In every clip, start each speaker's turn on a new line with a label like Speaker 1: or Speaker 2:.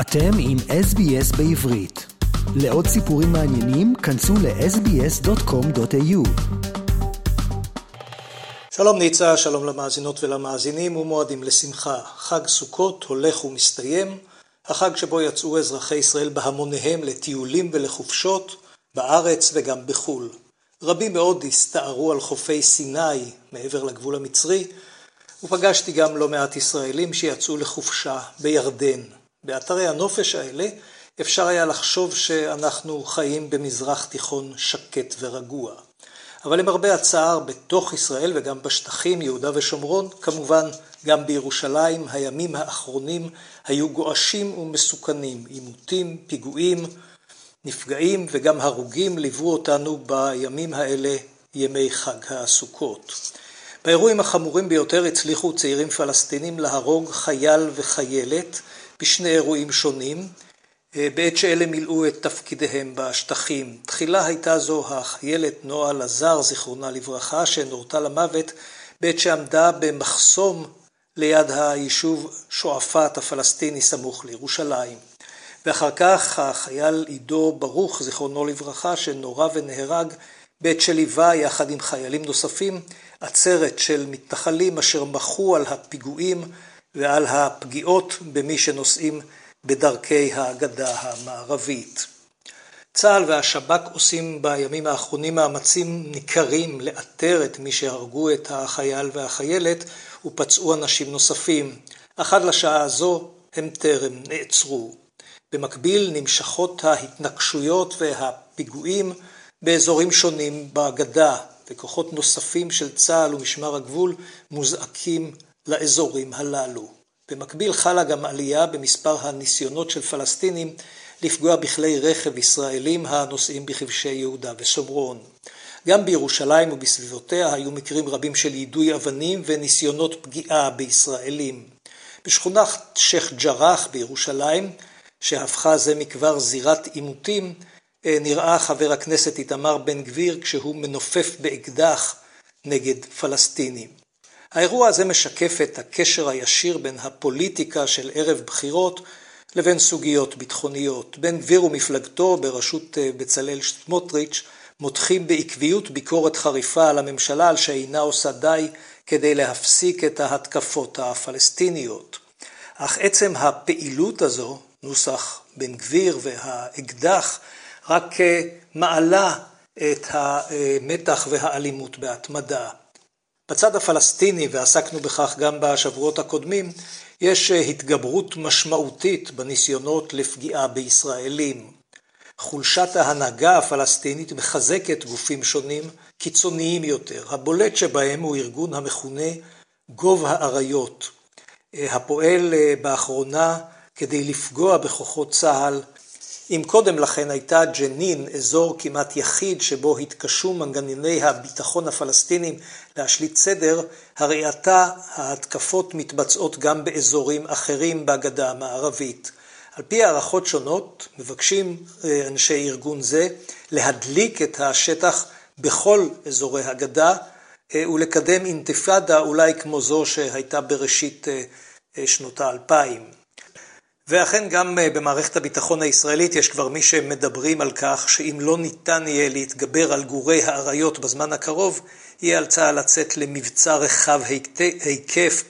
Speaker 1: אתם עם SBS בעברית. לעוד סיפורים מעניינים, כנסו ל-sbs.com.au.
Speaker 2: שלום ניצה, שלום למאזינות ולמאזינים ומועדים לשמחה. חג סוכות הולך ומסתיים, החג שבו יצאו אזרחי ישראל בהמוניהם לטיולים ולחופשות בארץ וגם בחו"ל. רבים מאוד הסתערו על חופי סיני מעבר לגבול המצרי, ופגשתי גם לא מעט ישראלים שיצאו לחופשה בירדן. באתרי הנופש האלה אפשר היה לחשוב שאנחנו חיים במזרח תיכון שקט ורגוע. אבל למרבה הצער, בתוך ישראל וגם בשטחים, יהודה ושומרון, כמובן גם בירושלים, הימים האחרונים היו גועשים ומסוכנים. עימותים, פיגועים, נפגעים וגם הרוגים ליוו אותנו בימים האלה, ימי חג הסוכות. באירועים החמורים ביותר הצליחו צעירים פלסטינים להרוג חייל וחיילת בשני אירועים שונים, אה, בעת שאלה מילאו את תפקידיהם בשטחים. תחילה הייתה זו החיילת נועה לזר, זיכרונה לברכה, שנורתה למוות בעת שעמדה במחסום ליד היישוב שועפאט הפלסטיני סמוך לירושלים. ואחר כך החייל עידו ברוך, זיכרונו לברכה, שנורה ונהרג בעת שליווה יחד עם חיילים נוספים עצרת של מתנחלים אשר מחו על הפיגועים ועל הפגיעות במי שנוסעים בדרכי הגדה המערבית. צה"ל והשב"כ עושים בימים האחרונים מאמצים ניכרים לאתר את מי שהרגו את החייל והחיילת ופצעו אנשים נוספים, אך עד לשעה הזו הם טרם נעצרו. במקביל נמשכות ההתנגשויות והפיגועים באזורים שונים בגדה, וכוחות נוספים של צה"ל ומשמר הגבול מוזעקים לאזורים הללו. במקביל חלה גם עלייה במספר הניסיונות של פלסטינים לפגוע בכלי רכב ישראלים הנוסעים בכבשי יהודה ושומרון. גם בירושלים ובסביבותיה היו מקרים רבים של יידוי אבנים וניסיונות פגיעה בישראלים. בשכונת שייח' ג'ראח בירושלים, שהפכה זה מכבר זירת עימותים, אה, נראה חבר הכנסת איתמר בן גביר כשהוא מנופף באקדח נגד פלסטינים. האירוע הזה משקף את הקשר הישיר בין הפוליטיקה של ערב בחירות לבין סוגיות ביטחוניות. בן גביר ומפלגתו בראשות אה, בצלאל סמוטריץ' מותחים בעקביות ביקורת חריפה על הממשלה על שאינה עושה די כדי להפסיק את ההתקפות הפלסטיניות. אך עצם הפעילות הזו, נוסח בן גביר והאקדח, רק אה, מעלה את המתח והאלימות בהתמדה. בצד הפלסטיני, ועסקנו בכך גם בשבועות הקודמים, יש אה, התגברות משמעותית בניסיונות לפגיעה בישראלים. חולשת ההנהגה הפלסטינית מחזקת גופים שונים, קיצוניים יותר. הבולט שבהם הוא ארגון המכונה גוב האריות, אה, הפועל באחרונה כדי לפגוע בכוחות צה"ל אם קודם לכן הייתה ג'נין אזור כמעט יחיד שבו התקשו מנגנוני הביטחון הפלסטינים להשליט סדר, הרי עתה ההתקפות מתבצעות גם באזורים אחרים בגדה המערבית. על פי הערכות שונות מבקשים אה, אנשי ארגון זה להדליק את השטח בכל אזורי הגדה אה, ולקדם אינתיפאדה אולי כמו זו שהייתה בראשית אה, שנות האלפיים. ואכן גם אה, במערכת הביטחון הישראלית יש כבר מי שמדברים על כך שאם לא ניתן יהיה להתגבר על גורי האריות בזמן הקרוב, יהיה על צה"ל לצאת למבצע רחב היקף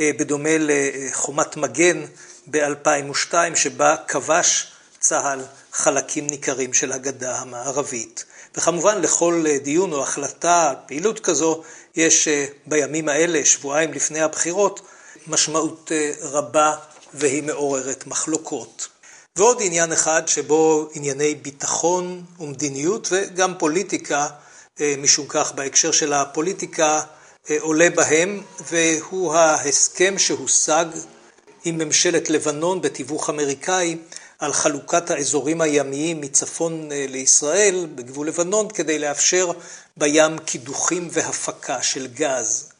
Speaker 2: אה, בדומה לחומת מגן ב-2002 שבה כבש צה"ל חלקים ניכרים של הגדה המערבית. וכמובן לכל אה, דיון או החלטה, פעילות כזו, יש בימים האלה, שבועיים לפני הבחירות, משמעות רבה והיא מעוררת מחלוקות. ועוד עניין אחד שבו ענייני ביטחון ומדיניות וגם פוליטיקה, אה, משום כך בהקשר של הפוליטיקה אה, עולה בהם, והוא ההסכם שהושג עם ממשלת לבנון בתיווך אמריקאי על חלוקת האזורים הימיים מצפון אה, לישראל בגבול לבנון כדי לאפשר בים קידוחים והפקה של גז.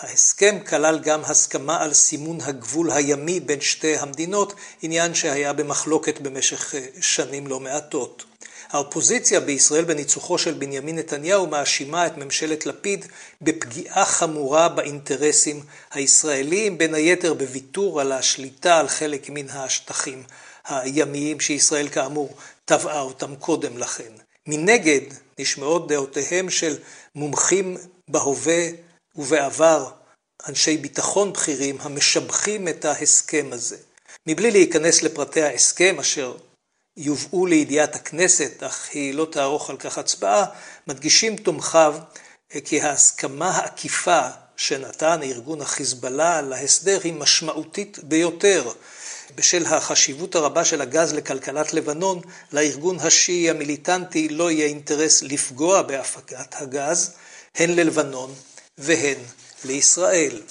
Speaker 2: ההסכם כלל גם הסכמה על סימון הגבול הימי בין שתי המדינות, עניין שהיה במחלוקת במשך אה, שנים לא מעטות. האופוזיציה בישראל בניצוחו של בנימין נתניהו מאשימה את ממשלת לפיד בפגיעה חמורה באינטרסים הישראליים, בין היתר בוויתור על השליטה על חלק מן השטחים הימיים שישראל כאמור טבעה אותם קודם לכן. מנגד נשמעות דעותיהם של מומחים בהווה ובעבר, אנשי ביטחון בכירים, המשבחים את ההסכם הזה. מבלי להיכנס לפרטי ההסכם אשר יובאו לידיעת הכנסת, אך היא לא תערוך על כך הצבעה, מדגישים תומכיו כי ההסכמה העקיפה שנתן ארגון החיזבאללה להסדר היא משמעותית ביותר. בשל החשיבות הרבה של הגז לכלכלת לבנון, לארגון השיעי המיליטנטי לא יהיה אינטרס לפגוע בהפקת הגז, הן ללבנון והן לישראל.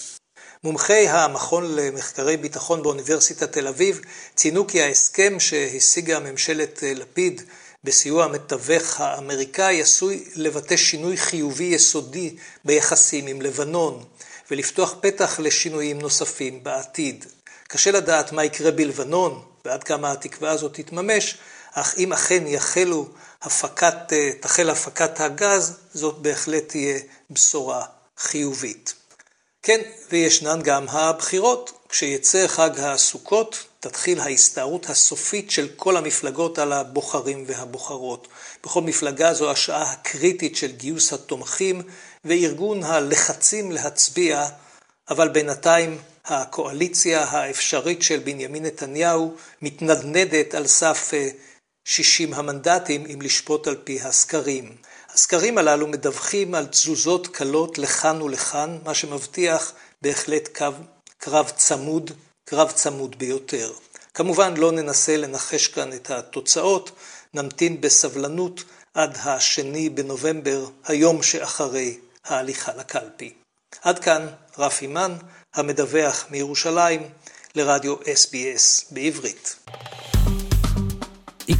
Speaker 2: מומחי המכון למחקרי ביטחון באוניברסיטת תל אביב ציינו כי ההסכם שהשיגה ממשלת לפיד בסיוע המתווך האמריקאי עשוי לבטא שינוי חיובי יסודי ביחסים עם לבנון ולפתוח פתח לשינויים נוספים בעתיד. קשה לדעת מה יקרה בלבנון ועד כמה התקווה הזאת תתממש, אך אם אכן יחלו הפקת, תחל הפקת הגז, זאת בהחלט תהיה בשורה חיובית. כן, וישנן גם הבחירות. כשיצא חג הסוכות, תתחיל ההסתערות הסופית של כל המפלגות על הבוחרים והבוחרות. בכל מפלגה זו השעה הקריטית של גיוס התומכים וארגון הלחצים להצביע, אבל בינתיים הקואליציה האפשרית של בנימין נתניהו מתנדנדת על סף 60 המנדטים, אם לשפוט על פי הסקרים. הסקרים הללו מדווחים על תזוזות קלות לכאן ולכאן, מה שמבטיח בהחלט קו, קרב צמוד, קרב צמוד ביותר. כמובן לא ננסה לנחש כאן את התוצאות, נמתין בסבלנות עד השני בנובמבר, היום שאחרי ההליכה לקלפי. עד כאן רפי מן, המדווח מירושלים, לרדיו SBS בעברית.